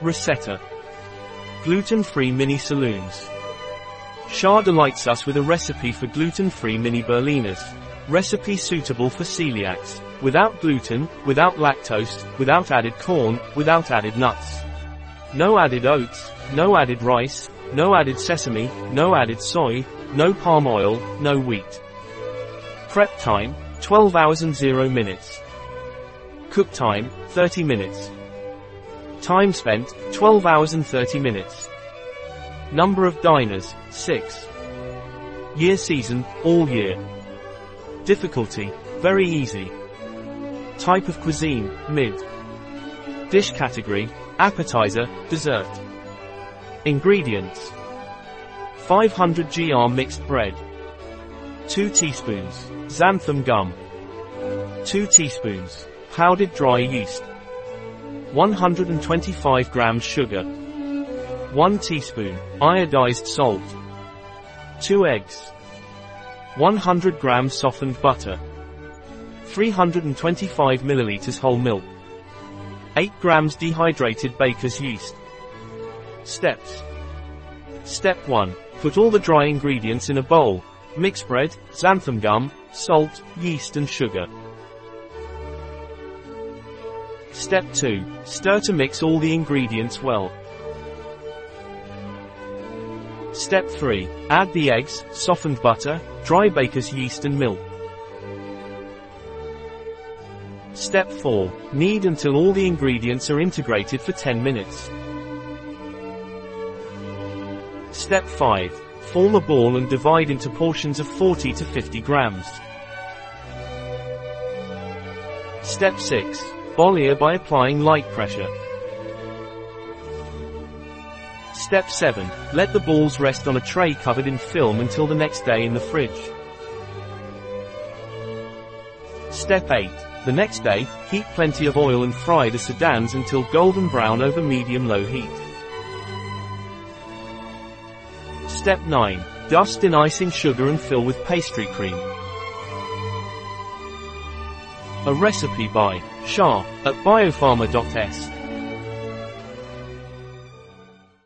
Recetta. Gluten-free mini saloons. Schär delights us with a recipe for gluten-free mini Berliners. Recipe suitable for celiacs. Without gluten, without lactose, without added corn, without added nuts. No added oats, no added rice, no added sesame, no added soy, no palm oil, no wheat. Prep time, 12 hours and 0 minutes. Cook time, 30 minutes. Time spent, 12 hours and 30 minutes. Number of diners, 6. Year season, all year. Difficulty, very easy. Type of cuisine, mid. Dish category, appetizer, dessert. Ingredients. 500 gr mixed bread. 2 teaspoons, xanthan gum. 2 teaspoons, powdered dry yeast. 125 grams sugar. 1 teaspoon, iodized salt. 2 eggs. 100 grams softened butter. 325 milliliters whole milk. 8 grams dehydrated baker's yeast. Steps. Step 1. Put all the dry ingredients in a bowl. Mix bread, xanthan gum, salt, yeast and sugar. Step 2. Stir to mix all the ingredients well. Step 3. Add the eggs, softened butter, dry baker's yeast and milk. Step 4. Knead until all the ingredients are integrated for 10 minutes. Step 5. Form a ball and divide into portions of 40 to 50 grams. Step 6. Bollier by applying light pressure. Step 7. Let the balls rest on a tray covered in film until the next day in the fridge. Step 8. The next day, heat plenty of oil and fry the sedans until golden brown over medium-low heat. Step 9. Dust in icing sugar and fill with pastry cream. A recipe by Schär at biopharma.s.